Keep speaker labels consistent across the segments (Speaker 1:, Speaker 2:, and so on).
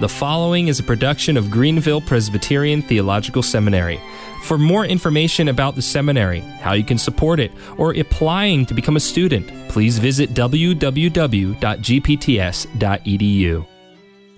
Speaker 1: The following is a production of Greenville Presbyterian Theological Seminary. For more information about the seminary, how you can support it, or applying to become a student, please visit www.gpts.edu.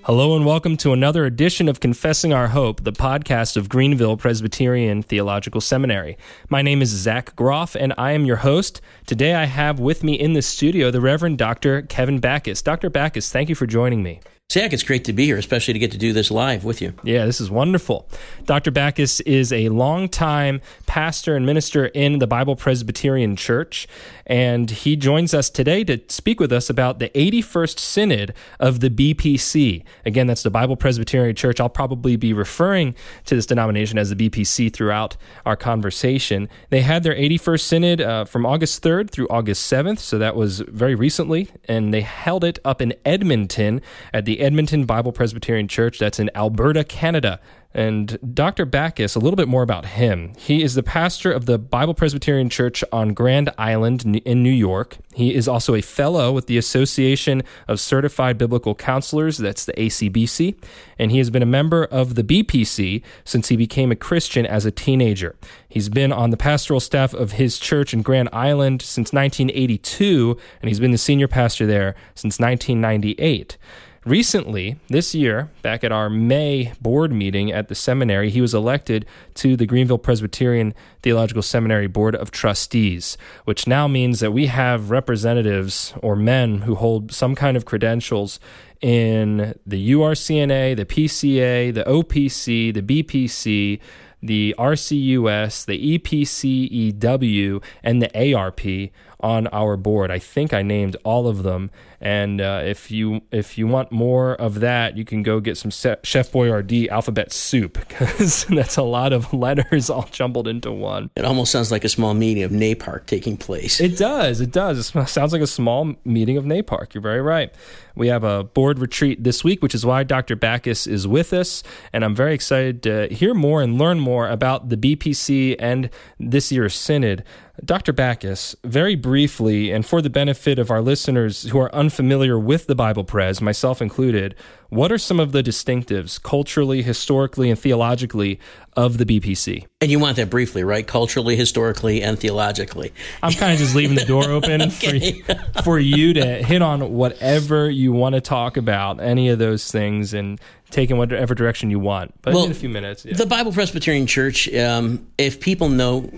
Speaker 1: Hello and welcome to another edition of Confessing Our Hope, the podcast of Greenville Presbyterian Theological Seminary. My name is Zach Groff and I am your host. Today I have with me in the studio the Reverend Dr. Kevin Backus. Dr. Backus, thank you for joining me.
Speaker 2: Zach, it's great to be here, especially to get to do this live with you.
Speaker 1: Yeah, this is wonderful. Dr. Backus is a longtime pastor and minister in the Bible Presbyterian Church, and he joins us today to speak with us about the 81st Synod of the BPC. Again, that's the Bible Presbyterian Church. I'll probably be referring to this denomination as the BPC throughout our conversation. They had their 81st Synod uh, from August 3rd through August 7th, so that was very recently, and they held it up in Edmonton at the Edmonton Bible Presbyterian Church. That's in Alberta, Canada. And Dr. Backus, a little bit more about him. He is the pastor of the Bible Presbyterian Church on Grand Island in New York. He is also a fellow with the Association of Certified Biblical Counselors, that's the ACBC, and he has been a member of the BPC since he became a Christian as a teenager. He's been on the pastoral staff of his church in Grand Island since 1982, and he's been the senior pastor there since 1998. Recently, this year, back at our May board meeting at the seminary, he was elected to the Greenville Presbyterian Theological Seminary Board of Trustees, which now means that we have representatives or men who hold some kind of credentials in the URCNA, the PCA, the OPC, the BPC, the RCUS, the EPCEW, and the ARP on our board. I think I named all of them. And uh, if you if you want more of that, you can go get some Chef Boyardee alphabet soup because that's a lot of letters all jumbled into one.
Speaker 2: It almost sounds like a small meeting of NAPARC taking place.
Speaker 1: It does. It does. It sounds like a small meeting of NAPARC. You're very right. We have a board retreat this week, which is why Dr. Backus is with us. And I'm very excited to hear more and learn more about the BPC and this year's synod. Dr. Backus, very briefly, and for the benefit of our listeners who are unfamiliar with the Bible Pres, myself included, what are some of the distinctives, culturally, historically, and theologically, of the BPC?
Speaker 2: And you want that briefly, right? Culturally, historically, and theologically.
Speaker 1: I'm kind of just leaving the door open okay. for, for you to hit on whatever you want to talk about, any of those things, and take in whatever direction you want. But well, in a few minutes.
Speaker 2: Yeah. The Bible Presbyterian Church, um, if people know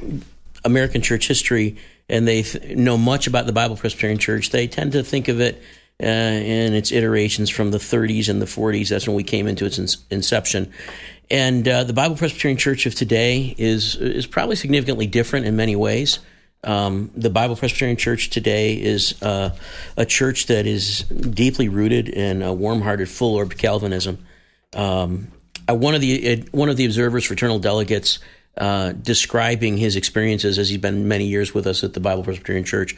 Speaker 2: American church history and they th- know much about the Bible Presbyterian Church, they tend to think of it uh, in its iterations from the 30s and the 40s. That's when we came into its in- inception. And uh, the Bible Presbyterian Church of today is is probably significantly different in many ways. Um, the Bible Presbyterian Church today is uh, a church that is deeply rooted in a warm-hearted, full-orbed Calvinism. Um, uh, one of the uh, one of the observers, fraternal delegates, uh, describing his experiences as he's been many years with us at the Bible Presbyterian Church,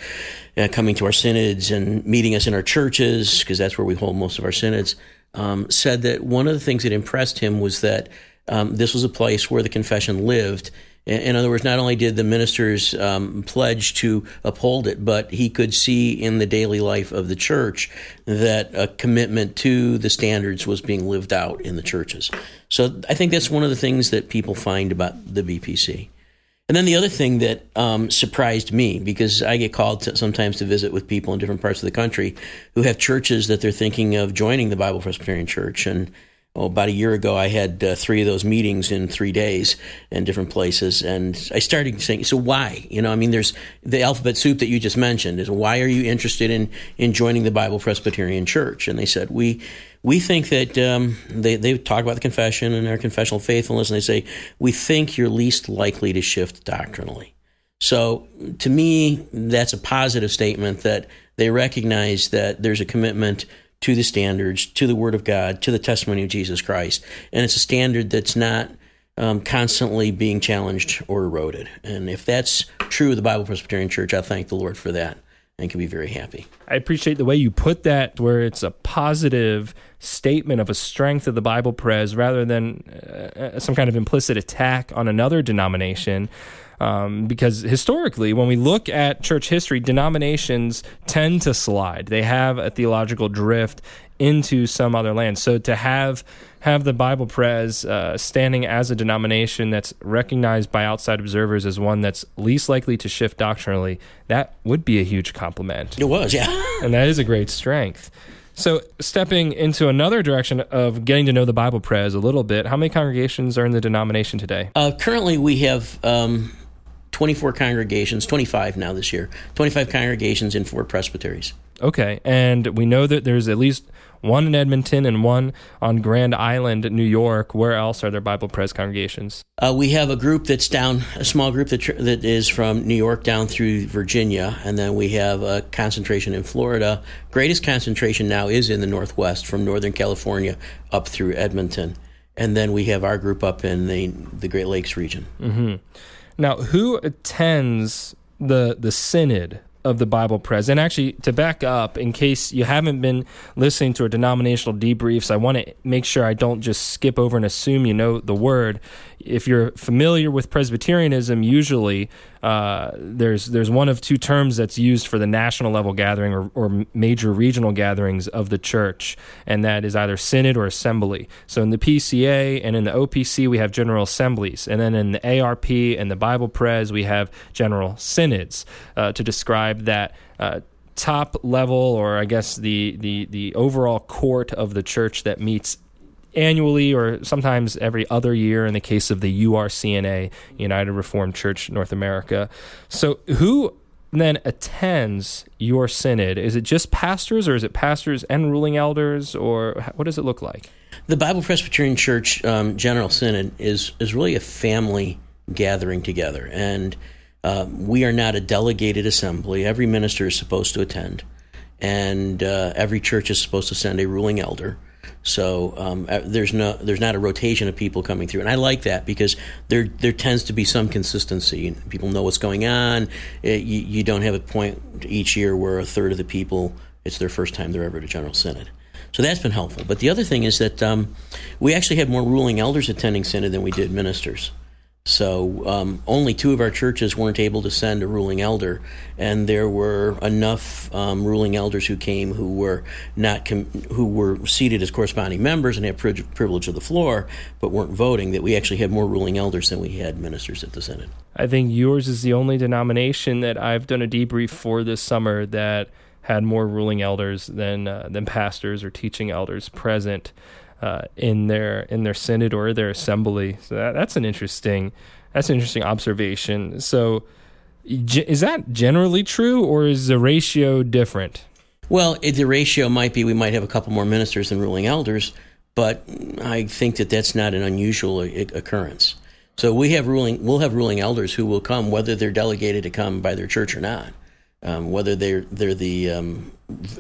Speaker 2: uh, coming to our synods and meeting us in our churches, because that's where we hold most of our synods, um, said that one of the things that impressed him was that um, this was a place where the confession lived in other words, not only did the ministers um, pledge to uphold it, but he could see in the daily life of the church that a commitment to the standards was being lived out in the churches. So I think that's one of the things that people find about the BPC. And then the other thing that um, surprised me, because I get called to, sometimes to visit with people in different parts of the country who have churches that they're thinking of joining the Bible Presbyterian Church. And oh, about a year ago, I had uh, three of those meetings in three days in different places, and I started saying, "So why? You know, I mean, there's the alphabet soup that you just mentioned. Is why are you interested in in joining the Bible Presbyterian Church?" And they said, "We." We think that um, they, they talk about the confession and their confessional faithfulness, and they say, We think you're least likely to shift doctrinally. So, to me, that's a positive statement that they recognize that there's a commitment to the standards, to the Word of God, to the testimony of Jesus Christ. And it's a standard that's not um, constantly being challenged or eroded. And if that's true of the Bible Presbyterian Church, I thank the Lord for that and can be very happy.
Speaker 1: I appreciate the way you put that, where it's a positive statement of a strength of the Bible Pres rather than uh, some kind of implicit attack on another denomination. Um, because historically, when we look at church history, denominations tend to slide. They have a theological drift into some other land. So to have have the Bible Pres uh, standing as a denomination that's recognized by outside observers as one that's least likely to shift doctrinally, that would be a huge compliment.
Speaker 2: It was, yeah.
Speaker 1: and that is a great strength. So, stepping into another direction of getting to know the Bible Pres a little bit, how many congregations are in the denomination today?
Speaker 2: Uh, currently, we have um, 24 congregations, 25 now this year, 25 congregations in four presbyteries.
Speaker 1: Okay, and we know that there's at least one in Edmonton and one on Grand Island, New York. Where else are there Bible Pres congregations?
Speaker 2: Uh, we have a group that's down, a small group that, tr- that is from New York down through Virginia, and then we have a concentration in Florida. Greatest concentration now is in the Northwest, from Northern California up through Edmonton, and then we have our group up in the the Great Lakes region.
Speaker 1: Mm-hmm. Now, who attends the the synod of the Bible Pres? And actually, to back up, in case you haven't been listening to our denominational debriefs, I want to make sure I don't just skip over and assume you know the word. If you're familiar with Presbyterianism, usually uh, there's there's one of two terms that's used for the national level gathering or, or major regional gatherings of the church, and that is either synod or assembly. So in the PCA and in the OPC, we have general assemblies, and then in the ARP and the Bible Pres, we have general synods uh, to describe that. Uh, top level, or I guess the, the the overall court of the church that meets annually or sometimes every other year in the case of the URCNA, United Reformed Church North America. So, who then attends your synod? Is it just pastors or is it pastors and ruling elders or what does it look like?
Speaker 2: The Bible Presbyterian Church um, General Synod is, is really a family gathering together. And uh, we are not a delegated assembly. Every minister is supposed to attend, and uh, every church is supposed to send a ruling elder. So um, uh, there's no there's not a rotation of people coming through, and I like that because there there tends to be some consistency. People know what's going on. It, you, you don't have a point each year where a third of the people it's their first time they're ever to General Synod. So that's been helpful. But the other thing is that um, we actually had more ruling elders attending synod than we did ministers. So um, only two of our churches weren't able to send a ruling elder, and there were enough um, ruling elders who came who were not com- who were seated as corresponding members and had pri- privilege of the floor, but weren't voting. That we actually had more ruling elders than we had ministers at the synod.
Speaker 1: I think yours is the only denomination that I've done a debrief for this summer that had more ruling elders than uh, than pastors or teaching elders present uh, in their in their synod or their assembly. So that, that's an interesting that's an interesting observation. So is that generally true, or is the ratio different?
Speaker 2: Well, the ratio might be we might have a couple more ministers than ruling elders, but I think that that's not an unusual occurrence. So we have ruling, we'll have ruling elders who will come, whether they're delegated to come by their church or not, um, whether they're they're the um,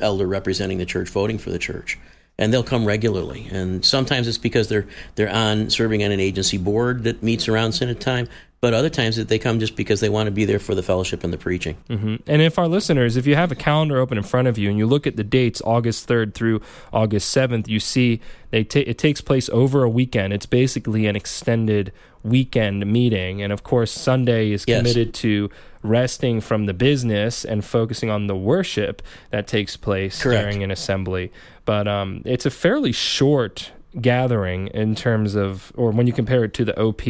Speaker 2: elder representing the church, voting for the church and they'll come regularly. And sometimes it's because they're they're on serving on an agency board that meets around synod time. But other times that they come just because they want to be there for the fellowship and the preaching.
Speaker 1: Mm-hmm. And if our listeners, if you have a calendar open in front of you and you look at the dates, August third through August seventh, you see they ta- it takes place over a weekend. It's basically an extended weekend meeting, and of course Sunday is committed yes. to resting from the business and focusing on the worship that takes place Correct. during an assembly but um, it's a fairly short gathering in terms of, or when you compare it to the OP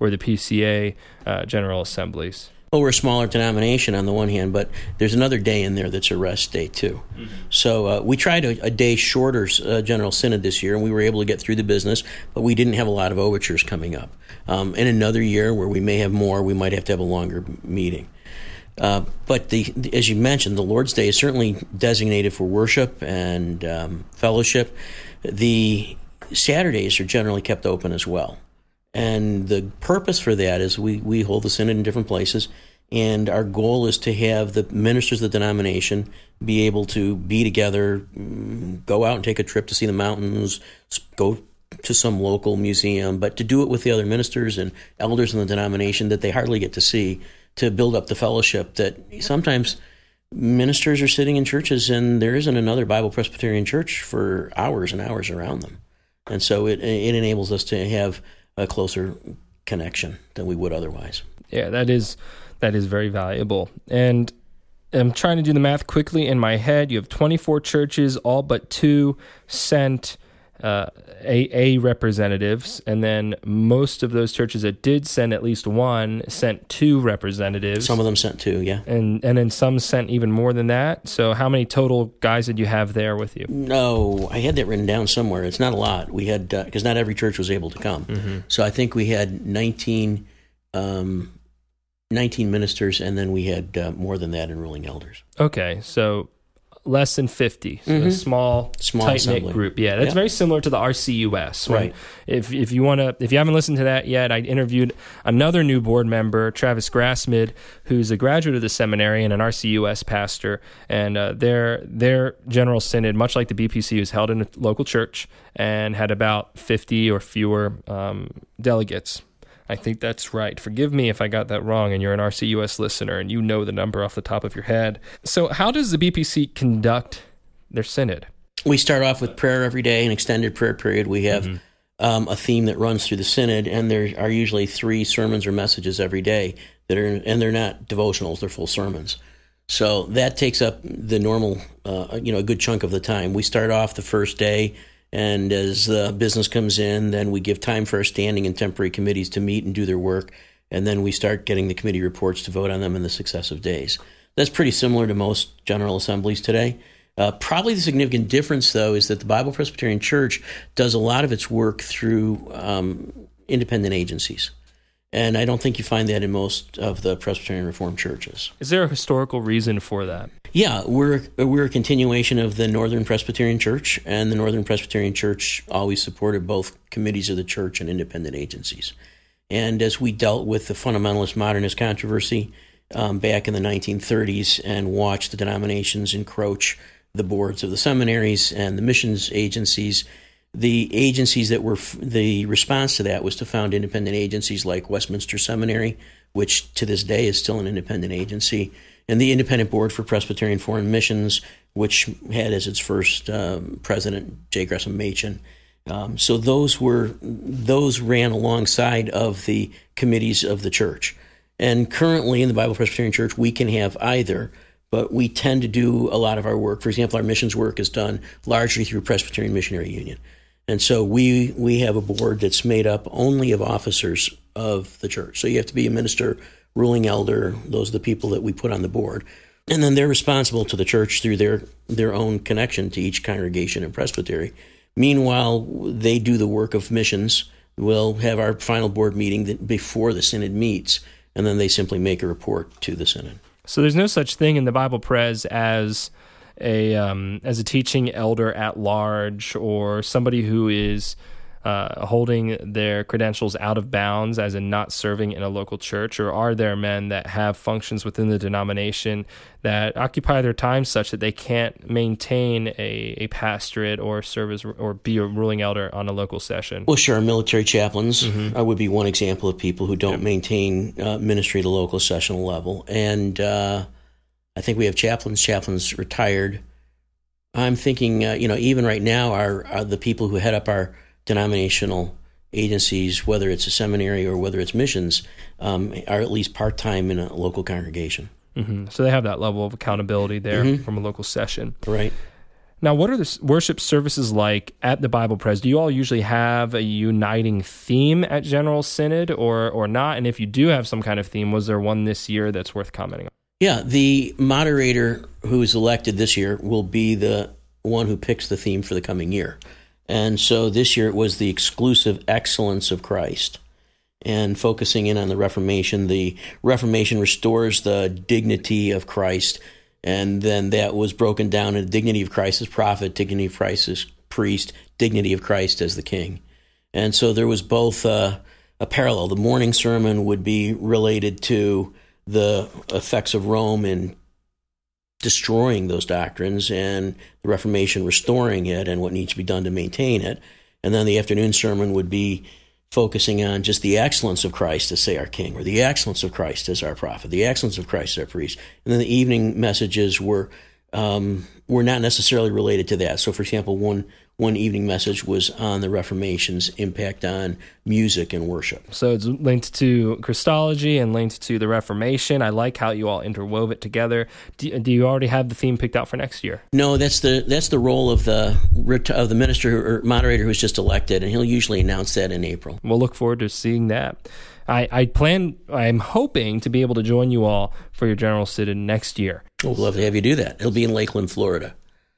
Speaker 1: or the PCA uh, General Assemblies.
Speaker 2: Well, we're a smaller denomination on the one hand, but there's another day in there that's a rest day too. Mm-hmm. So uh, we tried a, a day shorter uh, General Synod this year, and we were able to get through the business, but we didn't have a lot of overtures coming up. Um, in another year where we may have more, we might have to have a longer meeting. Uh, but the, as you mentioned, the Lord's Day is certainly designated for worship and um, fellowship. The Saturdays are generally kept open as well. And the purpose for that is we, we hold the synod in different places, and our goal is to have the ministers of the denomination be able to be together, mm, go out and take a trip to see the mountains, go to some local museum, but to do it with the other ministers and elders in the denomination that they hardly get to see to build up the fellowship that sometimes ministers are sitting in churches and there isn't another Bible Presbyterian church for hours and hours around them. And so it, it enables us to have a closer connection than we would otherwise.
Speaker 1: Yeah, that is that is very valuable. And I'm trying to do the math quickly in my head. You have 24 churches, all but two sent uh, AA representatives, and then most of those churches that did send at least one sent two representatives.
Speaker 2: Some of them sent two, yeah.
Speaker 1: And and then some sent even more than that. So how many total guys did you have there with you?
Speaker 2: No, I had that written down somewhere. It's not a lot. We had because uh, not every church was able to come. Mm-hmm. So I think we had 19, um, 19 ministers, and then we had uh, more than that in ruling elders.
Speaker 1: Okay, so less than 50 so mm-hmm. a small, small tight-knit group. Yeah that's very similar to the rcus
Speaker 2: right.
Speaker 1: if, if you want to if you haven't listened to that yet i interviewed another new board member travis grassmid who's a graduate of the seminary and an rcus pastor and uh, their their general synod much like the bpc was held in a local church and had about 50 or fewer um, delegates I think that's right. Forgive me if I got that wrong and you're an RCUS listener and you know the number off the top of your head. So, how does the BPC conduct their synod?
Speaker 2: We start off with prayer every day, an extended prayer period. We have mm-hmm. um, a theme that runs through the synod, and there are usually three sermons or messages every day that are, and they're not devotionals; they're full sermons. So that takes up the normal, uh, you know, a good chunk of the time. We start off the first day and as the business comes in, then we give time for our standing and temporary committees to meet and do their work. And then we start getting the committee reports to vote on them in the successive days. That's pretty similar to most General Assemblies today. Uh, probably the significant difference, though, is that the Bible Presbyterian Church does a lot of its work through um, independent agencies. And I don't think you find that in most of the Presbyterian Reformed churches.
Speaker 1: Is there a historical reason for that?
Speaker 2: Yeah, we're we're a continuation of the Northern Presbyterian Church, and the Northern Presbyterian Church always supported both committees of the church and independent agencies. And as we dealt with the fundamentalist modernist controversy um, back in the 1930s and watched the denominations encroach the boards of the seminaries and the missions agencies, the agencies that were the response to that was to found independent agencies like Westminster Seminary, which to this day is still an independent agency, and the Independent Board for Presbyterian Foreign Missions, which had as its first um, president J. Gresham Machen. Um, so those were those ran alongside of the committees of the church. And currently in the Bible Presbyterian Church, we can have either, but we tend to do a lot of our work. For example, our missions work is done largely through Presbyterian Missionary Union. And so we we have a board that's made up only of officers of the church. So you have to be a minister, ruling elder. Those are the people that we put on the board, and then they're responsible to the church through their their own connection to each congregation and presbytery. Meanwhile, they do the work of missions. We'll have our final board meeting before the synod meets, and then they simply make a report to the synod.
Speaker 1: So there's no such thing in the Bible Pres as a um, as a teaching elder at large or somebody who is uh, holding their credentials out of bounds as in not serving in a local church or are there men that have functions within the denomination that occupy their time such that they can't maintain a, a pastorate or serve as or be a ruling elder on a local session?
Speaker 2: Well sure military chaplains mm-hmm. uh, would be one example of people who don't maintain uh, ministry at a local sessional level. And uh, I think we have chaplains. Chaplains retired. I'm thinking, uh, you know, even right now, are, are the people who head up our denominational agencies, whether it's a seminary or whether it's missions, um, are at least part time in a local congregation.
Speaker 1: Mm-hmm. So they have that level of accountability there mm-hmm. from a local session.
Speaker 2: Right.
Speaker 1: Now, what are the worship services like at the Bible Pres? Do you all usually have a uniting theme at General Synod or, or not? And if you do have some kind of theme, was there one this year that's worth commenting on?
Speaker 2: Yeah, the moderator who is elected this year will be the one who picks the theme for the coming year. And so this year it was the exclusive excellence of Christ. And focusing in on the Reformation, the Reformation restores the dignity of Christ. And then that was broken down into dignity of Christ as prophet, dignity of Christ as priest, dignity of Christ as the king. And so there was both uh, a parallel. The morning sermon would be related to the effects of Rome in destroying those doctrines and the Reformation restoring it and what needs to be done to maintain it. And then the afternoon sermon would be focusing on just the excellence of Christ as, say, our King, or the excellence of Christ as our prophet, the excellence of Christ as our priest. And then the evening messages were um, were not necessarily related to that. So, for example, one one evening message was on the Reformation's impact on music and worship.
Speaker 1: So it's linked to Christology and linked to the Reformation. I like how you all interwove it together. Do, do you already have the theme picked out for next year?
Speaker 2: No, that's the that's the role of the of the minister or moderator who's just elected, and he'll usually announce that in April.
Speaker 1: We'll look forward to seeing that. I, I plan, I'm hoping to be able to join you all for your General Synod next year.
Speaker 2: We'd love to have you do that. It'll be in Lakeland, Florida.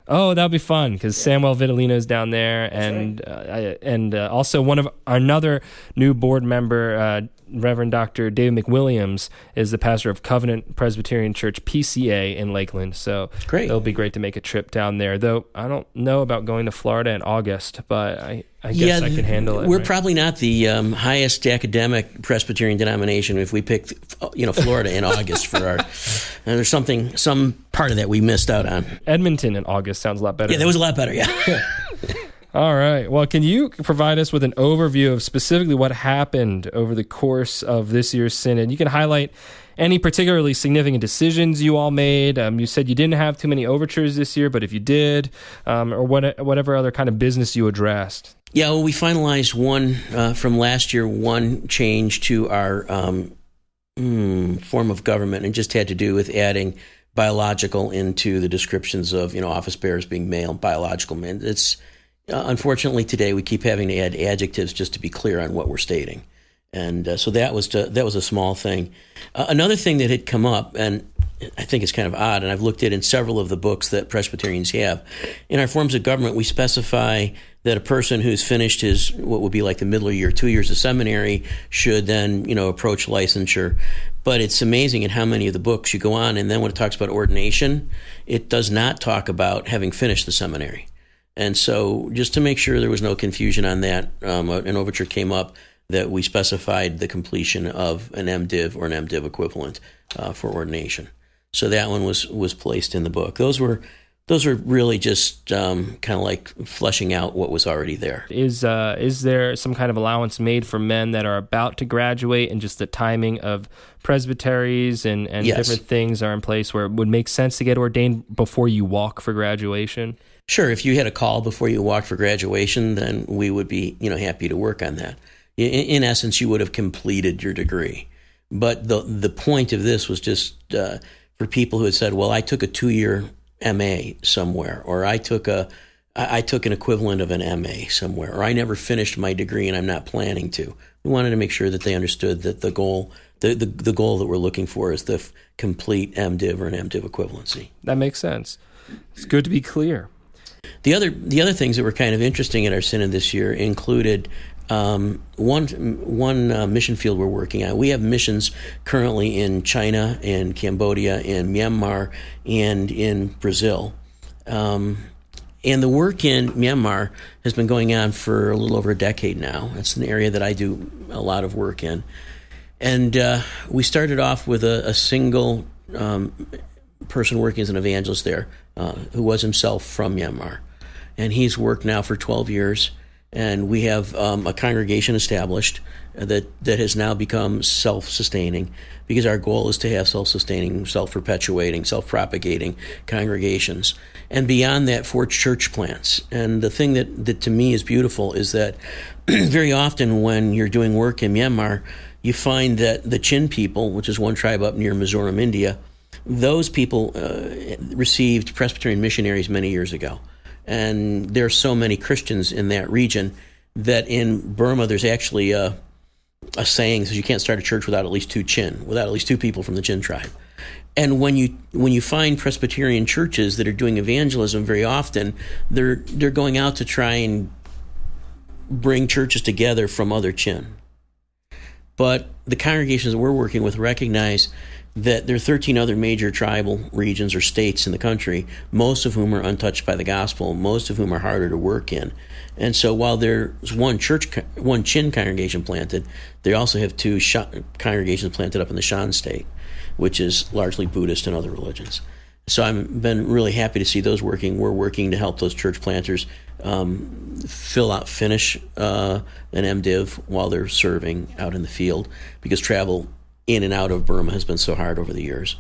Speaker 1: Oh, that'll be fun because yeah. Samuel Vitalino's down there, and right. uh, and uh, also one of another new board member, uh, Reverend Dr. David McWilliams, is the pastor of Covenant Presbyterian Church (PCA) in Lakeland. So
Speaker 2: great,
Speaker 1: it'll be great to make a trip down there. Though I don't know about going to Florida in August, but I I guess yeah, I can handle it.
Speaker 2: We're
Speaker 1: right?
Speaker 2: probably not the um, highest academic Presbyterian denomination if we pick, you know, Florida in August for our. there's something, some part of that we missed out on.
Speaker 1: Edmonton in August sounds a lot better.
Speaker 2: Yeah, that was a lot better. Yeah.
Speaker 1: All right. Well, can you provide us with an overview of specifically what happened over the course of this year's synod? You can highlight any particularly significant decisions you all made? Um, you said you didn't have too many overtures this year, but if you did, um, or what, whatever other kind of business you addressed.
Speaker 2: Yeah, well, we finalized one uh, from last year, one change to our um, mm, form of government, and just had to do with adding biological into the descriptions of you know office bearers being male, biological men. It's uh, unfortunately today we keep having to add adjectives just to be clear on what we're stating, and uh, so that was to, that was a small thing. Uh, another thing that had come up, and I think it's kind of odd, and I've looked at in several of the books that Presbyterians have. In our forms of government, we specify that a person who's finished his what would be like the middle year, two years of seminary, should then you know approach licensure. But it's amazing at how many of the books you go on, and then when it talks about ordination, it does not talk about having finished the seminary. And so, just to make sure there was no confusion on that, um, an overture came up that we specified the completion of an MDiv or an MDiv equivalent uh, for ordination. So that one was was placed in the book. Those were those are really just um, kind of like fleshing out what was already there.
Speaker 1: Is uh, is there some kind of allowance made for men that are about to graduate, and just the timing of presbyteries and, and yes. different things are in place where it would make sense to get ordained before you walk for graduation?
Speaker 2: Sure. If you had a call before you walked for graduation, then we would be you know happy to work on that. In, in essence, you would have completed your degree. But the the point of this was just uh, for people who had said, "Well, I took a two year MA somewhere, or I took a I took an equivalent of an MA somewhere, or I never finished my degree and I'm not planning to. We wanted to make sure that they understood that the goal, the, the, the goal that we're looking for is the f- complete MDiv or an MDiv equivalency.
Speaker 1: That makes sense. It's good to be clear.
Speaker 2: The other the other things that were kind of interesting at our synod this year included um, one one uh, mission field we're working on. We have missions currently in China, in Cambodia, in Myanmar, and in Brazil. Um, and the work in Myanmar has been going on for a little over a decade now. It's an area that I do a lot of work in. And uh, we started off with a, a single um, person working as an evangelist there uh, who was himself from Myanmar. And he's worked now for 12 years and we have um, a congregation established that that has now become self-sustaining because our goal is to have self-sustaining, self-perpetuating, self-propagating congregations, and beyond that, for church plants. And the thing that that to me is beautiful is that very often when you're doing work in Myanmar, you find that the Chin people, which is one tribe up near Mizoram, India, those people uh, received Presbyterian missionaries many years ago and there are so many Christians in that region that in Burma there's actually a, a saying says you can't start a church without at least two Chin, without at least two people from the Chin tribe. And when you when you find Presbyterian churches that are doing evangelism, very often they're they're going out to try and bring churches together from other Chin. But the congregations that we're working with recognize that there are 13 other major tribal regions or states in the country, most of whom are untouched by the gospel, most of whom are harder to work in. And so while there's one church, one Chin congregation planted, they also have two congregations planted up in the Shan state, which is largely Buddhist and other religions. So I've been really happy to see those working. We're working to help those church planters um, fill out, finish uh, an MDiv while they're serving out in the field because travel in and out of Burma has been so hard over the years.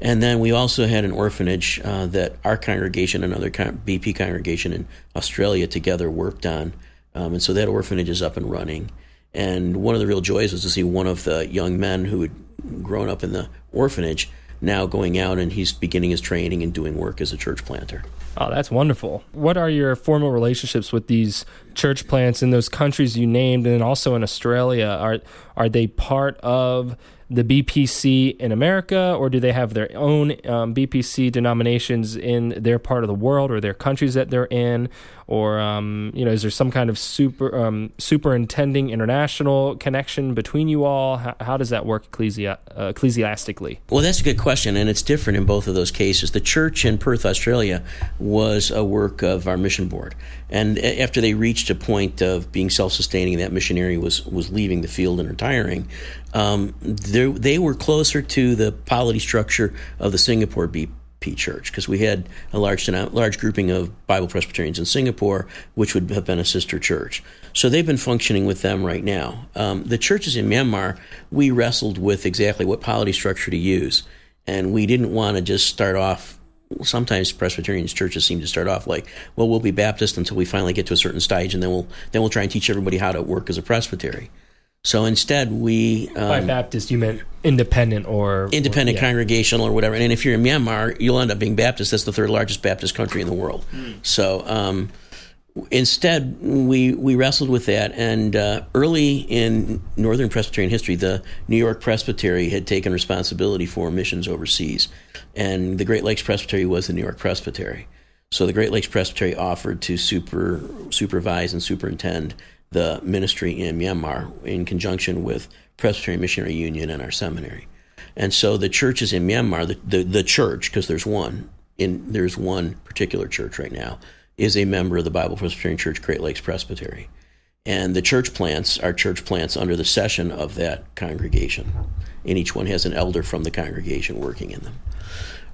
Speaker 2: And then we also had an orphanage uh, that our congregation, another con- BP congregation in Australia, together worked on. Um, and so that orphanage is up and running. And one of the real joys was to see one of the young men who had grown up in the orphanage now going out and he's beginning his training and doing work as a church planter.
Speaker 1: Oh, that's wonderful. What are your formal relationships with these church plants in those countries you named and also in Australia? Are are they part of the BPC in America, or do they have their own um, BPC denominations in their part of the world or their countries that they're in? Or um, you know, is there some kind of super um, superintending international connection between you all? How, how does that work ecclesi- uh, ecclesiastically?
Speaker 2: Well, that's a good question, and it's different in both of those cases. The church in Perth, Australia, was a work of our mission board, and after they reached a point of being self-sustaining, and that missionary was was leaving the field and retiring. Um, they were closer to the polity structure of the Singapore BP Church because we had a large large grouping of Bible Presbyterians in Singapore, which would have been a sister church. So they've been functioning with them right now. Um, the churches in Myanmar, we wrestled with exactly what polity structure to use, and we didn't want to just start off. Sometimes Presbyterian churches seem to start off like, well, we'll be Baptist until we finally get to a certain stage, and then we'll then we'll try and teach everybody how to work as a presbytery. So instead, we
Speaker 1: um, by Baptist you meant independent or
Speaker 2: independent or, yeah. congregational or whatever. And if you're in Myanmar, you'll end up being Baptist. That's the third largest Baptist country in the world. Mm. So um, instead, we we wrestled with that. And uh, early in Northern Presbyterian history, the New York Presbytery had taken responsibility for missions overseas, and the Great Lakes Presbytery was the New York Presbytery. So the Great Lakes Presbytery offered to super supervise and superintend the ministry in Myanmar in conjunction with Presbyterian Missionary Union and our seminary. And so the churches in Myanmar, the, the, the church, because there's one, in there's one particular church right now, is a member of the Bible Presbyterian Church Great Lakes Presbytery. And the church plants are church plants under the session of that congregation. And each one has an elder from the congregation working in them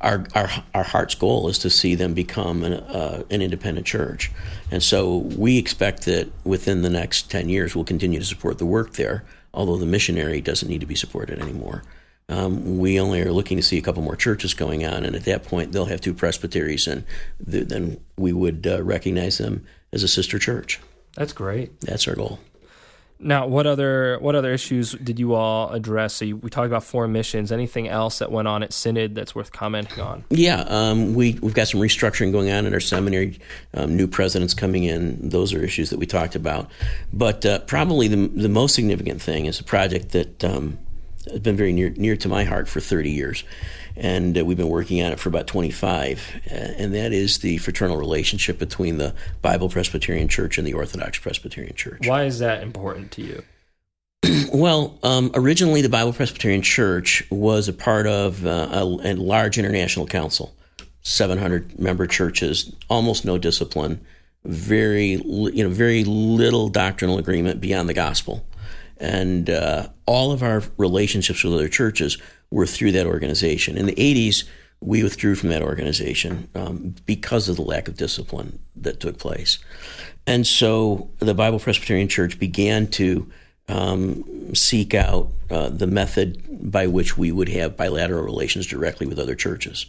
Speaker 2: our, our, our heart's goal is to see them become an, uh, an independent church. And so we expect that within the next 10 years, we'll continue to support the work there, although the missionary doesn't need to be supported anymore. Um, we only are looking to see a couple more churches going on, and at that point, they'll have two presbyteries, and th- then we would uh, recognize them as a sister church.
Speaker 1: That's great.
Speaker 2: That's our goal.
Speaker 1: Now, what other what other issues did you all address? So you, we talked about foreign missions. Anything else that went on at Synod that's worth commenting on?
Speaker 2: Yeah, um, we we've got some restructuring going on in our seminary. Um, new presidents coming in. Those are issues that we talked about. But uh, probably the the most significant thing is a project that um, has been very near near to my heart for 30 years and uh, we've been working on it for about 25. Uh, and that is the fraternal relationship between the Bible Presbyterian Church and the Orthodox Presbyterian Church.
Speaker 1: Why is that important to you?
Speaker 2: well, um, originally the Bible Presbyterian Church was a part of uh, a, a, large international council, 700 member churches, almost no discipline, very you know very little doctrinal agreement beyond the gospel, and uh, all of our relationships with other churches were through that organization. In the 80s, we withdrew from that organization um, because of the lack of discipline that took place. And so the Bible Presbyterian Church began to um, seek out uh, the method by which we would have bilateral relations directly with other churches.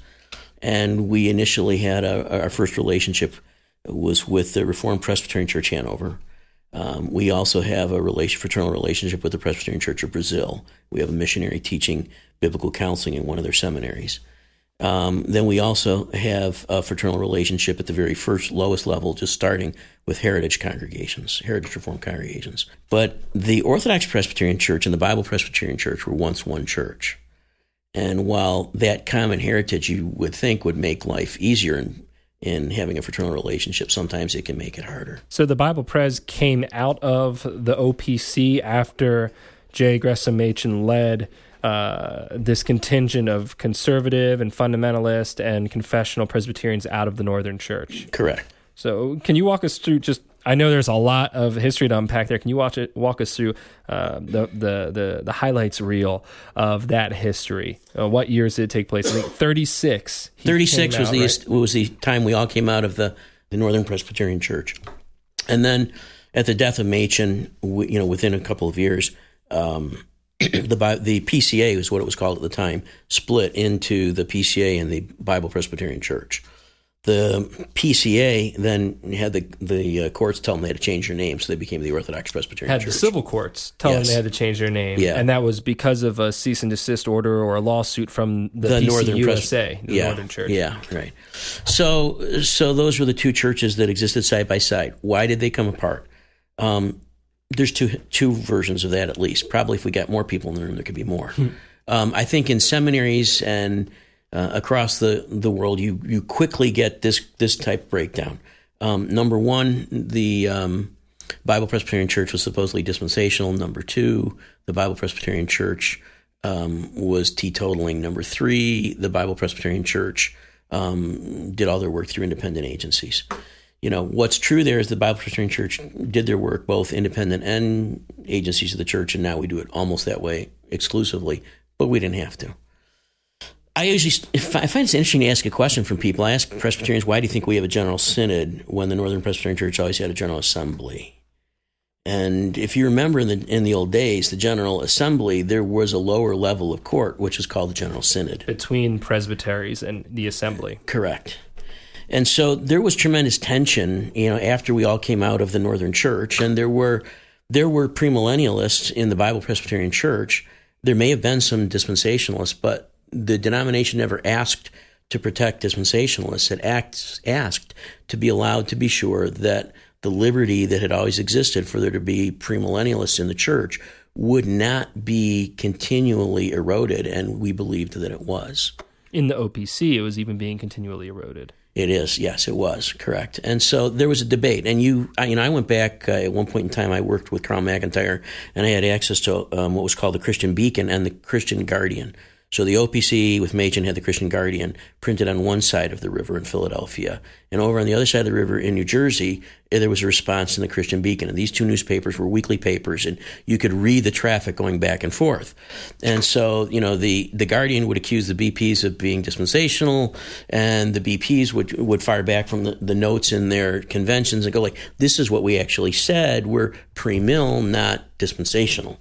Speaker 2: And we initially had a, our first relationship was with the Reformed Presbyterian Church Hanover. Um, we also have a relation, fraternal relationship with the Presbyterian Church of Brazil. We have a missionary teaching biblical counseling in one of their seminaries. Um, then we also have a fraternal relationship at the very first lowest level, just starting with heritage congregations, heritage reform congregations. But the Orthodox Presbyterian Church and the Bible Presbyterian Church were once one church. And while that common heritage you would think would make life easier in, in having a fraternal relationship, sometimes it can make it harder.
Speaker 1: So the Bible Pres came out of the OPC after J. Gresham Machen led uh, this contingent of conservative and fundamentalist and confessional Presbyterians out of the Northern Church.
Speaker 2: Correct.
Speaker 1: So, can you walk us through just? I know there's a lot of history to unpack there. Can you watch it, walk us through uh, the, the, the the highlights reel of that history? Uh, what years did it take place? I think 36.
Speaker 2: 36 was out, the right? was the time we all came out of the the Northern Presbyterian Church, and then at the death of Machen, we, you know, within a couple of years. Um, the the PCA was what it was called at the time, split into the PCA and the Bible Presbyterian Church. The PCA then had the the uh, courts tell them they had to change their name, so they became the Orthodox Presbyterian
Speaker 1: had
Speaker 2: Church.
Speaker 1: the civil courts tell
Speaker 2: Yes.
Speaker 1: them they had to change their name,
Speaker 2: Yeah.
Speaker 1: and that was because of a cease and desist order or a lawsuit from the,
Speaker 2: the Northern Pres-
Speaker 1: the
Speaker 2: yeah,
Speaker 1: Northern Church.
Speaker 2: Yeah, right. So, so those were the two churches that existed side by side. Why did they come apart? Um, there's two two versions of that at least. Probably if we got more people in the room, there could be more.
Speaker 1: Hmm.
Speaker 2: um, I think in seminaries and uh, across the, the world, you you quickly get this this type breakdown. Um, number one, the um, Bible Presbyterian Church was supposedly dispensational. Number two, the Bible Presbyterian Church um, was teetotaling. Number three, the Bible Presbyterian Church um, did all their work through independent agencies. You know, what's true there is the Bible Presbyterian Church did their work both independent and agencies of the church, and now we do it almost that way exclusively, but we didn't have to. I usually if I find it's interesting to ask a question from people. I ask Presbyterians, why do you think we have a general synod when the Northern Presbyterian Church always had a general assembly? And if you remember in the in the old days, the General Assembly, there was a lower level of court, which was called the General Synod.
Speaker 1: between presbyteries and the assembly.
Speaker 2: Correct. And so there was tremendous tension, you know, after we all came out of the Northern Church, and there were there were premillennialists in the Bible Presbyterian Church. There may have been some dispensationalists, but the denomination never asked to protect dispensationalists. It acts, asked to be allowed to be sure that the liberty that had always existed for there to be premillennialists in the church would not be continually eroded, and we believed that it was.
Speaker 1: In the OPC, it was even being continually eroded.
Speaker 2: It is, yes, it was correct. And so there was a debate, and you, I, you know, I went back uh, at one point in time. I worked with Carl McIntire, and I had access to um, what was called the Christian Beacon and the Christian Guardian. So the OPC with Machen had the Christian Guardian printed on one side of the river in Philadelphia, and over on the other side of the river in New Jersey, eh, there was a response in the Christian Beacon. And these two newspapers were weekly papers, and you could read the traffic going back and forth. And so, you know, the the Guardian would accuse the BPs of being dispensational, and the BPs would would fire back from the, the notes in their conventions and go like, "This is what we actually said. We're pre-mill, not dispensational."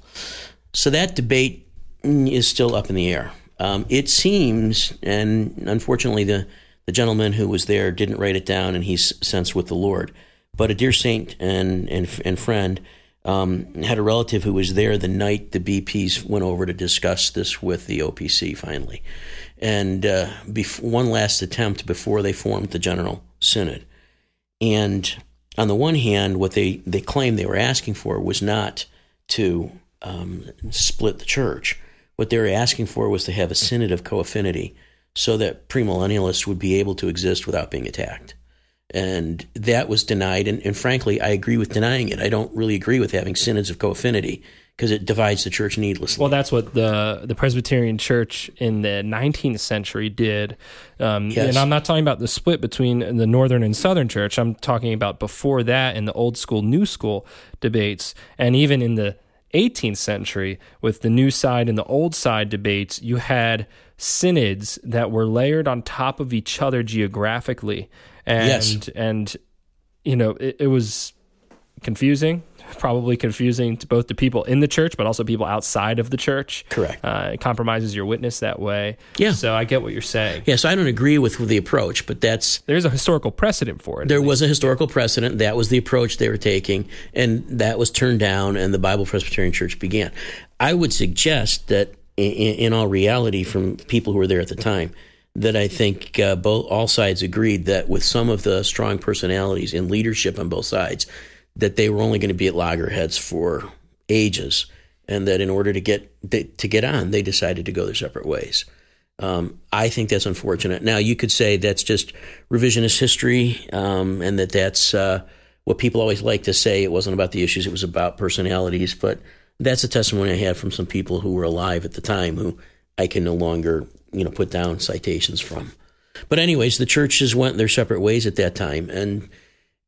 Speaker 2: So that debate mm, is still up in the air. Um, it seems, and unfortunately, the, the gentleman who was there didn't write it down, and he's since with the Lord. But a dear saint and and, and friend um, had a relative who was there the night the BPs went over to discuss this with the OPC finally, and uh, bef- one last attempt before they formed the General Synod. And on the one hand, what they, they claimed they were asking for was not to um, split the church. What they were asking for was to have a synod of co-affinity so that premillennialists would be able to exist without being attacked. And that was denied. And, and frankly, I agree with denying it. I don't really agree with having synods of co-affinity because it divides the church needlessly.
Speaker 1: Well, that's what the the Presbyterian Church in the 19th century did. Um,
Speaker 2: Yes.
Speaker 1: And I'm not talking about the split between the Northern and Southern Church. I'm talking about before that in the old school, new school debates, and even in the 18th century with the new side and the old side debates, you had synods that were layered on top of each other geographically, and
Speaker 2: Yes.
Speaker 1: and you know it, it was confusing probably confusing to both the people in the church but also people outside of the church
Speaker 2: Correct.
Speaker 1: uh, it compromises your witness that way
Speaker 2: Yeah.
Speaker 1: so i get what you're saying
Speaker 2: yes, I don't agree with the approach, but that's
Speaker 1: there's a historical precedent for it
Speaker 2: there was a historical precedent. That was the approach they were taking, and that was turned down, and the Bible Presbyterian Church began. I would suggest that, in, in all reality, from people who were there at the time, that I think uh, both all sides agreed that with some of the strong personalities in leadership on both sides, that they were only going to be at loggerheads for ages, and that in order to get to get on, they decided to go their separate ways. Um, I think that's unfortunate. Now, you could say that's just revisionist history, um, and that that's uh, what people always like to say. It wasn't about the issues; it was about personalities. But that's a testimony I had from some people who were alive at the time, who I can no longer, you know, put down citations from. But anyways, the churches went their separate ways at that time, and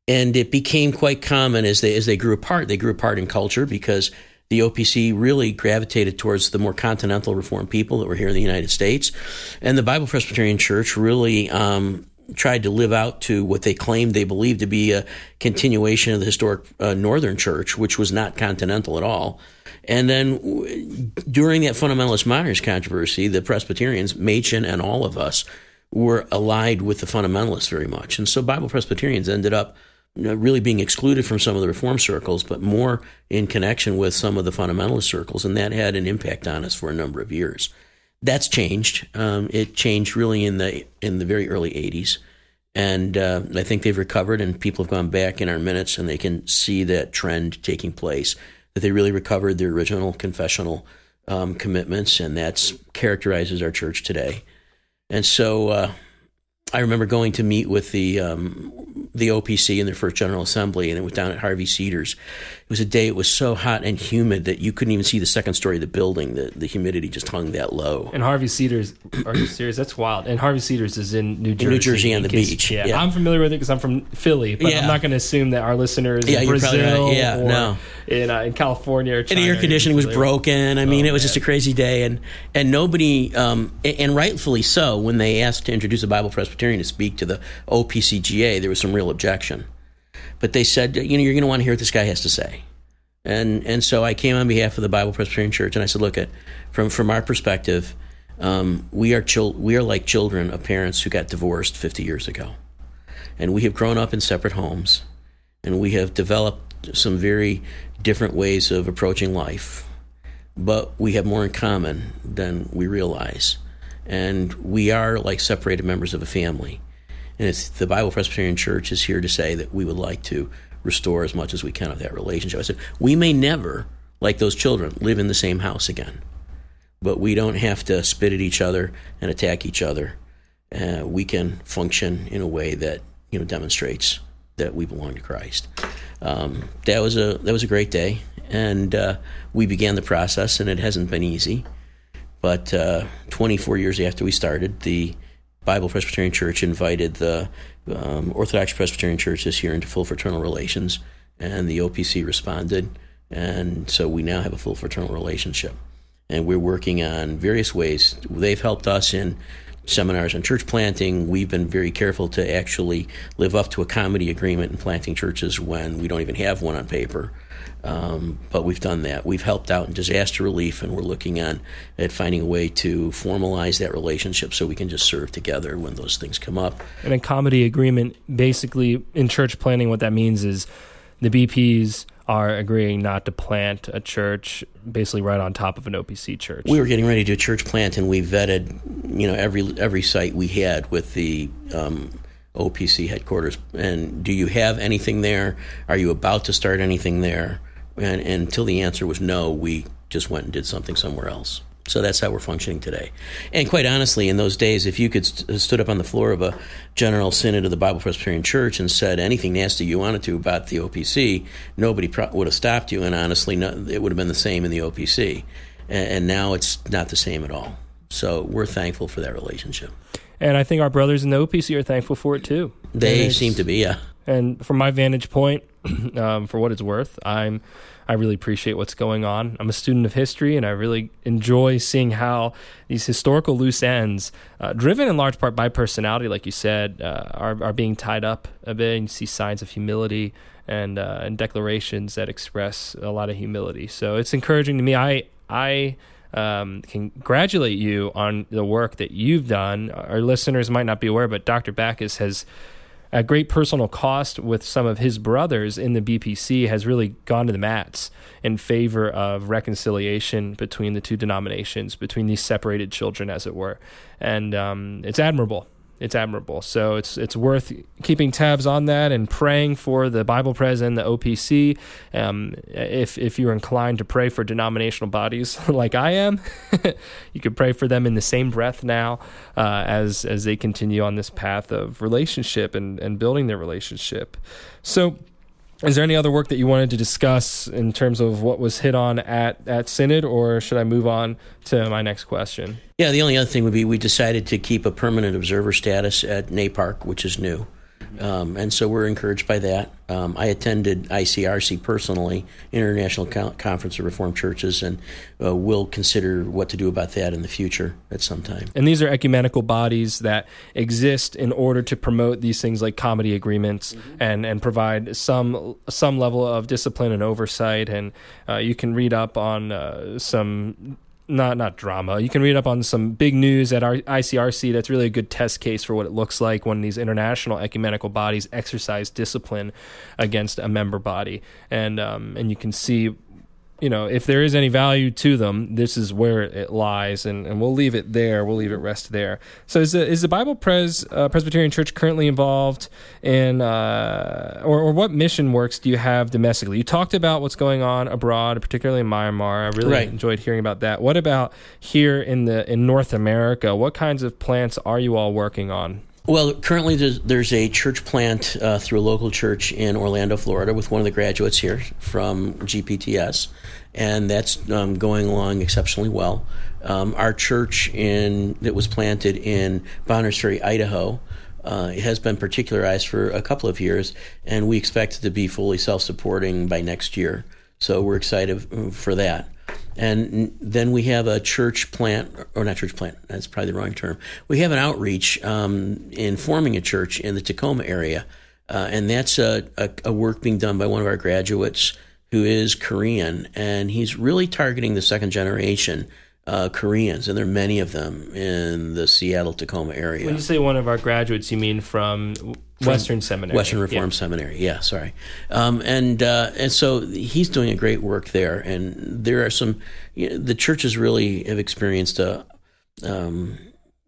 Speaker 2: and it became quite common as they as they grew apart. They grew apart in culture because the OPC really gravitated towards the more continental Reformed people that were here in the United States, and the Bible Presbyterian Church really um, tried to live out to what they claimed they believed to be a continuation of the historic uh, Northern Church, which was not continental at all. And then w- during that fundamentalist modernist controversy, the Presbyterians, Machen and all of us, were allied with the fundamentalists very much. And so Bible Presbyterians ended up really being excluded from some of the reform circles, but more in connection with some of the fundamentalist circles. And that had an impact on us for a number of years. That's changed. Um, it changed really in the in the very early 80s. And uh, I think they've recovered, and people have gone back in our minutes, and they can see that trend taking place. That they really recovered their original confessional um, commitments, and that characterizes our church today. And so, uh, I remember going to meet with the um, the OPC in their first General Assembly, and it was down at Harvey Cedars. It was a day it was so hot and humid that you couldn't even see the second story of the building. The the humidity just hung that low.
Speaker 1: And Harvey Cedars, are you serious? That's wild. And Harvey Cedars is in New Jersey.
Speaker 2: In New Jersey on the
Speaker 1: case,
Speaker 2: beach.
Speaker 1: Yeah,
Speaker 2: yeah,
Speaker 1: I'm familiar with it because I'm from Philly, but
Speaker 2: Yeah.
Speaker 1: I'm not going to assume that our listeners
Speaker 2: Yeah,
Speaker 1: in Brazil
Speaker 2: right. Yeah,
Speaker 1: or
Speaker 2: no.
Speaker 1: in, uh, in California or
Speaker 2: And the air conditioning was broken. I mean,
Speaker 1: Oh,
Speaker 2: it was just a crazy day, and and nobody, um, and rightfully so. When they asked to introduce a Bible Presbyterian to speak to the OPCGA, there was some real objection. But they said, you know, you're going to want to hear what this guy has to say, and and so I came on behalf of the Bible Presbyterian Church, and I said, look, at from from our perspective, um, we are chil- we are like children of parents who got divorced 50 years ago, and we have grown up in separate homes, and we have developed some very different ways of approaching life, but we have more in common than we realize. And we are like separated members of a family. And it's the Bible Presbyterian Church is here to say that we would like to restore as much as we can of that relationship. I said, we may never, like those children, live in the same house again, but we don't have to spit at each other and attack each other. Uh, we can function in a way that you know demonstrates that we belong to Christ. Um, that was a that was a great day, and uh, we began the process, and it hasn't been easy. But uh, 24 years after we started, the Bible Presbyterian Church invited the um, Orthodox Presbyterian Church this year into full fraternal relations, and the OPC responded, and so we now have a full fraternal relationship. And we're working on various ways. They've helped us in seminars on church planting. We've been very careful to actually live up to a comity agreement in planting churches when we don't even have one on paper. Um, but we've done that. We've helped out in disaster relief, and we're looking on at finding a way to formalize that relationship so we can just serve together when those things come up.
Speaker 1: And a comity agreement, basically in church planning, what that means is the BPs are agreeing not to plant a church basically right on top of an OPC church.
Speaker 2: We were getting ready to do a church plant, and we vetted, you know, every every site we had with the um, OPC headquarters. And do you have anything there? Are you about to start anything there? And, and until the answer was no, we just went and did something somewhere else. So that's how we're functioning today. And quite honestly, in those days, if you could st- uh, stood up on the floor of a general synod of the Bible Presbyterian Church and said anything nasty you wanted to about the OPC, nobody pro- would have stopped you. And honestly, no, it would have been the same in the OPC. And, and now it's not the same at all. So we're thankful for that relationship.
Speaker 1: And I think our brothers in the OPC are thankful for it too.
Speaker 2: They seem to be, yeah.
Speaker 1: And from my vantage point, um, for what it's worth, I'm I really appreciate what's going on. I'm a student of history, and I really enjoy seeing how these historical loose ends, uh, driven in large part by personality, like you said, uh, are are being tied up a bit. And you see signs of humility and uh, and declarations that express a lot of humility. So it's encouraging to me. I I um, congratulate you on the work that you've done. Our listeners might not be aware, but Dr. Backus has at great personal cost with some of his brothers in the BPC has really gone to the mats in favor of reconciliation between the two denominations, between these separated children, as it were, and um, it's admirable. It's admirable. So it's it's worth keeping tabs on that and praying for the Bible Pres and the OPC. Um, if if you're inclined to pray for denominational bodies like I am, you could pray for them in the same breath now uh, as as they continue on this path of relationship and and building their relationship. So. Is there any other work that you wanted to discuss in terms of what was hit on at, at Synod, or should I move on to my next question?
Speaker 2: Yeah, the only other thing would be we decided to keep a permanent observer status at NAPARC, which is new. Um, and so we're encouraged by that. Um, I attended ICRC personally, International Co- Conference of Reformed Churches, and uh, will consider what to do about that in the future at some time.
Speaker 1: And these are ecumenical bodies that exist in order to promote these things like comity agreements mm-hmm. and, and provide some some level of discipline and oversight. And uh, you can read up on uh, some not not drama. You can read up on some big news at our ICRC. That's really a good test case for what it looks like when these international ecumenical bodies exercise discipline against a member body, and um, and you can see you know, if there is any value to them, this is where it lies, and, and we'll leave it there. We'll leave it rest there. So, is the, is the Bible Pres uh, Presbyterian Church currently involved in, uh, or, or what mission works do you have domestically? You talked about what's going on abroad, particularly in Myanmar. I really right. enjoyed hearing about that. What about here in the in North America? What kinds of plants are you all working on?
Speaker 2: Well, currently there's, there's a church plant uh, through a local church in Orlando, Florida, with one of the graduates here from GPTS, and that's um, going along exceptionally well. Um, our church in that was planted in Bonners Ferry, Idaho, uh, it has been particularized for a couple of years, and we expect it to be fully self-supporting by next year. So we're excited uh, for that. And then we have a church plant, or not church plant, that's probably the wrong term. We have an outreach um, in forming a church in the Tacoma area. Uh, and that's a, a, a, work being done by one of our graduates who is Korean. And he's really targeting the second generation uh, Koreans, and there are many of them in the Seattle Tacoma area.
Speaker 1: When you say one of our graduates, you mean from, from Western Seminary,
Speaker 2: Western Reformed yeah. Seminary. Yeah, sorry. Um, and uh, and so he's doing a great work there, and there are some. You know, the churches really have experienced a. Um,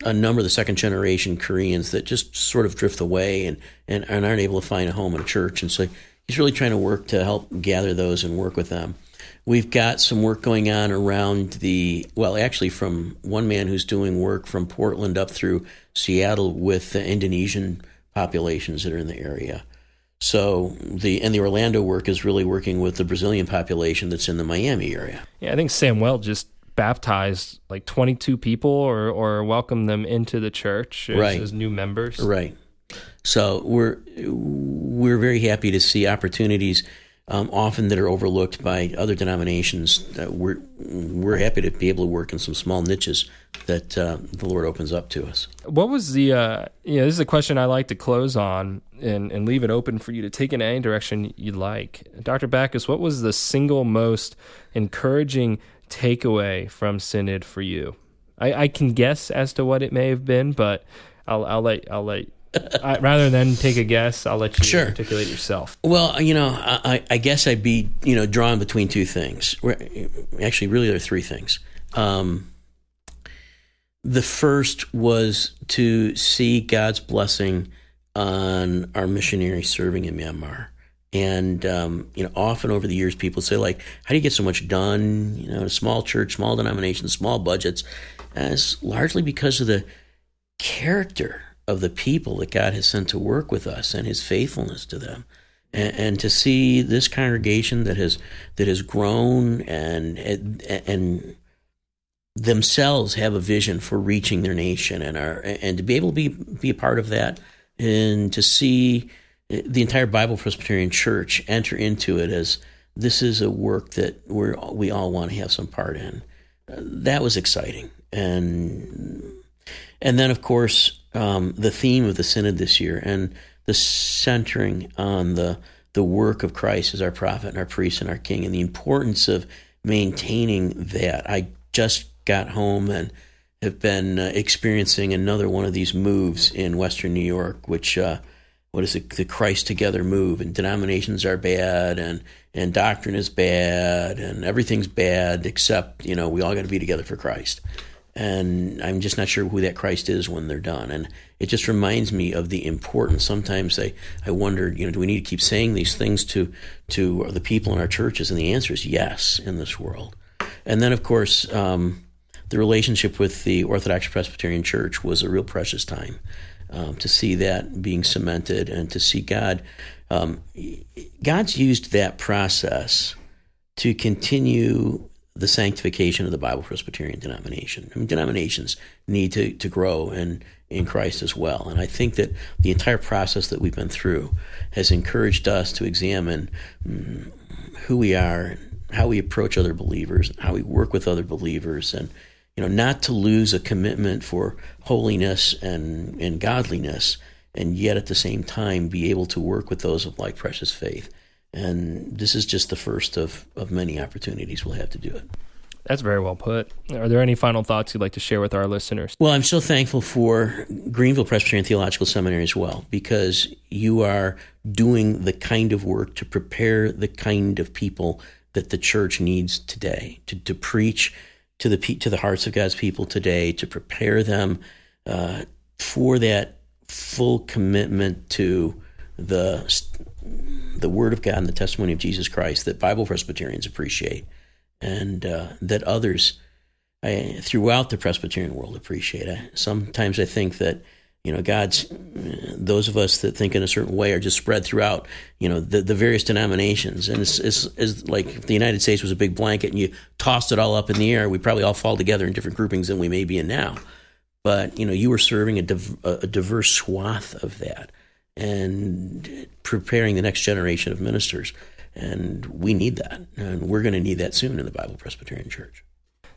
Speaker 2: a number of the second generation Koreans that just sort of drift away and, and, and aren't able to find a home in a church. And so he's really trying to work to help gather those and work with them. We've got some work going on around the, well, actually, from one man who's doing work from Portland up through Seattle with the Indonesian populations that are in the area. So the and the Orlando work is really working with the Brazilian population that's in the Miami area.
Speaker 1: Yeah, I think Samuel just baptized like 22 people or or welcomed them into the church as,
Speaker 2: right.
Speaker 1: as new members.
Speaker 2: Right. So we're we're very happy to see opportunities um, often that are overlooked by other denominations. Uh, we're we're happy to be able to work in some small niches that uh, the Lord opens up to us.
Speaker 1: What was the? Uh, you know, this is a question I like to close on and and leave it open for you to take in any direction you'd like, Dr. Backus. What was the single most encouraging takeaway from Synod for you? I, I can guess as to what it may have been, but I'll I'll let I'll let I, rather than take a guess, I'll let you
Speaker 2: sure.
Speaker 1: articulate yourself.
Speaker 2: Well, you know, I, I, guess I'd be, you know, drawn between two things. Actually, really, there are three things. Um, the first was to see God's blessing on our missionaries serving in Myanmar. And, um, you know, often over the years, people say, like, how do you get so much done? You know, a small church, small denomination, small budgets. And it's largely because of the character of the people that God has sent to work with us and His faithfulness to them, and, and to see this congregation that has that has grown and and themselves have a vision for reaching their nation and are and to be able to be be a part of that and to see the entire Bible Presbyterian Church enter into it as this is a work that we we all want to have some part in. Uh, that was exciting, and and then of course um, the theme of the synod this year and the centering on the the work of Christ as our prophet and our priest and our king and the importance of maintaining that. I just got home and have been uh, experiencing another one of these moves in Western New York, which uh, what is it? The Christ Together move, and denominations are bad, and and doctrine is bad, and everything's bad except you know we all got to be together for Christ and I'm just not sure who that Christ is when they're done. And it just reminds me of the importance. Sometimes I, I wondered, you know, do we need to keep saying these things to to the people in our churches? And the answer is yes in this world. And then, of course, um, the relationship with the Orthodox Presbyterian Church was a real precious time um, to see that being cemented and to see God. Um, God's used that process to continue the sanctification of the Bible Presbyterian denomination. I mean, denominations need to, to grow and in Christ as well. And I think that the entire process that we've been through has encouraged us to examine mm, who we are, how we approach other believers, how we work with other believers, and you know, not to lose a commitment for holiness and, and godliness, and yet at the same time be able to work with those of like precious faith. And this is just the first of, of many opportunities we'll have to do it.
Speaker 1: That's very well put. Are there any final thoughts you'd like to share with our listeners?
Speaker 2: Well, I'm so thankful for Greenville Presbyterian Theological Seminary as well, because you are doing the kind of work to prepare the kind of people that the church needs today to, to preach to the to the hearts of God's people today, to prepare them uh, for that full commitment to the the Word of God and the testimony of Jesus Christ that Bible Presbyterians appreciate and uh, that others I, throughout the Presbyterian world appreciate. I, sometimes I think that you know God's those of us that think in a certain way are just spread throughout you know the, the various denominations, and it's, it's, it's like if the United States was a big blanket and you tossed it all up in the air, we probably all fall together in different groupings than we may be in now. But you know, you were serving a, div- a diverse swath of that and preparing the next generation of ministers. And we need that. And we're going to need that soon in the Bible Presbyterian Church.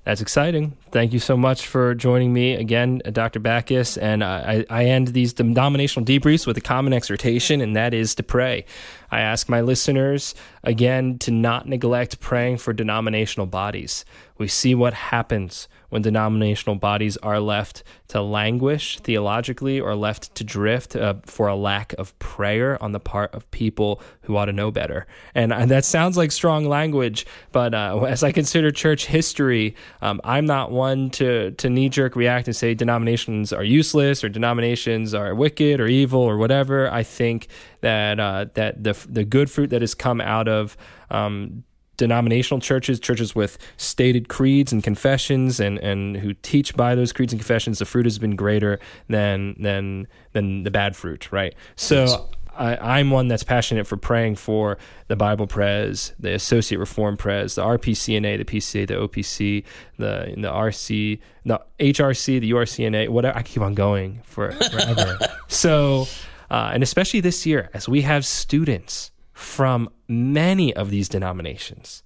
Speaker 1: That's exciting. Thank you so much for joining me again, Dr. Backus. And I, I end these denominational debriefs with a common exhortation, and that is to pray. I ask my listeners again to not neglect praying for denominational bodies. We see what happens when denominational bodies are left to languish theologically or left to drift uh, for a lack of prayer on the part of people who ought to know better. And, and that sounds like strong language, but uh, as I consider church history, um, I'm not one to, to knee jerk react and say denominations are useless or denominations are wicked or evil or whatever. I think that uh, that the the good fruit that has come out of um, denominational churches, churches with stated creeds and confessions, and, and who teach by those creeds and confessions, the fruit has been greater than than than the bad fruit, right? So. Yes. I, am one that's passionate for praying for the Bible Pres, the Associate Reform Pres, the RPCNA, the PCA, the OPC, the the RC, the HRC, the URCNA, whatever. I keep on going for forever. so, uh, and especially this year, as we have students from many of these denominations.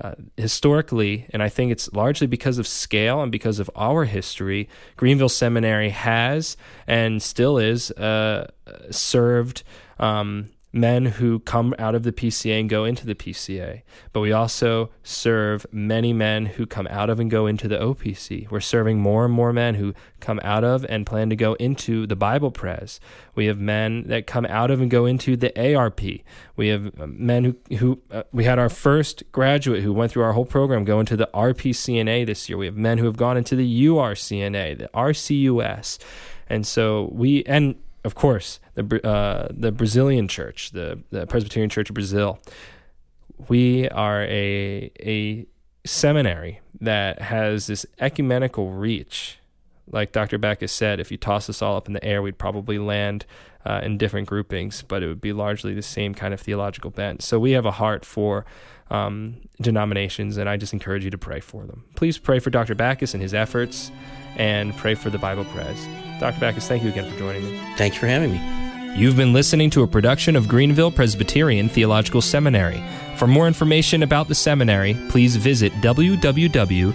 Speaker 1: Uh, historically, and I think it's largely because of scale and because of our history, Greenville Seminary has and still is uh, served um, men who come out of the PCA and go into the PCA. But we also serve many men who come out of and go into the OPC. We're serving more and more men who come out of and plan to go into the Bible Pres. We have men that come out of and go into the ARP. We have uh, men who, who uh, we had our first graduate who went through our whole program go into the RPCNA this year. We have men who have gone into the URCNA, the RCUS. And so we, and of course, the uh, the Brazilian church, the, the Presbyterian Church of Brazil. We are a a seminary that has this ecumenical reach. Like Dr. Backus said, if you toss us all up in the air, we'd probably land uh, in different groupings, but it would be largely the same kind of theological bent. So we have a heart for um, denominations, and I just encourage you to pray for them. Please pray for Dr. Backus and his efforts, and pray for the Bible Pres. Dr. Backus, thank you again for joining me.
Speaker 2: Thanks for having me.
Speaker 1: You've been listening to a production of Greenville Presbyterian Theological Seminary. For more information about the seminary, please visit www.gpts.edu.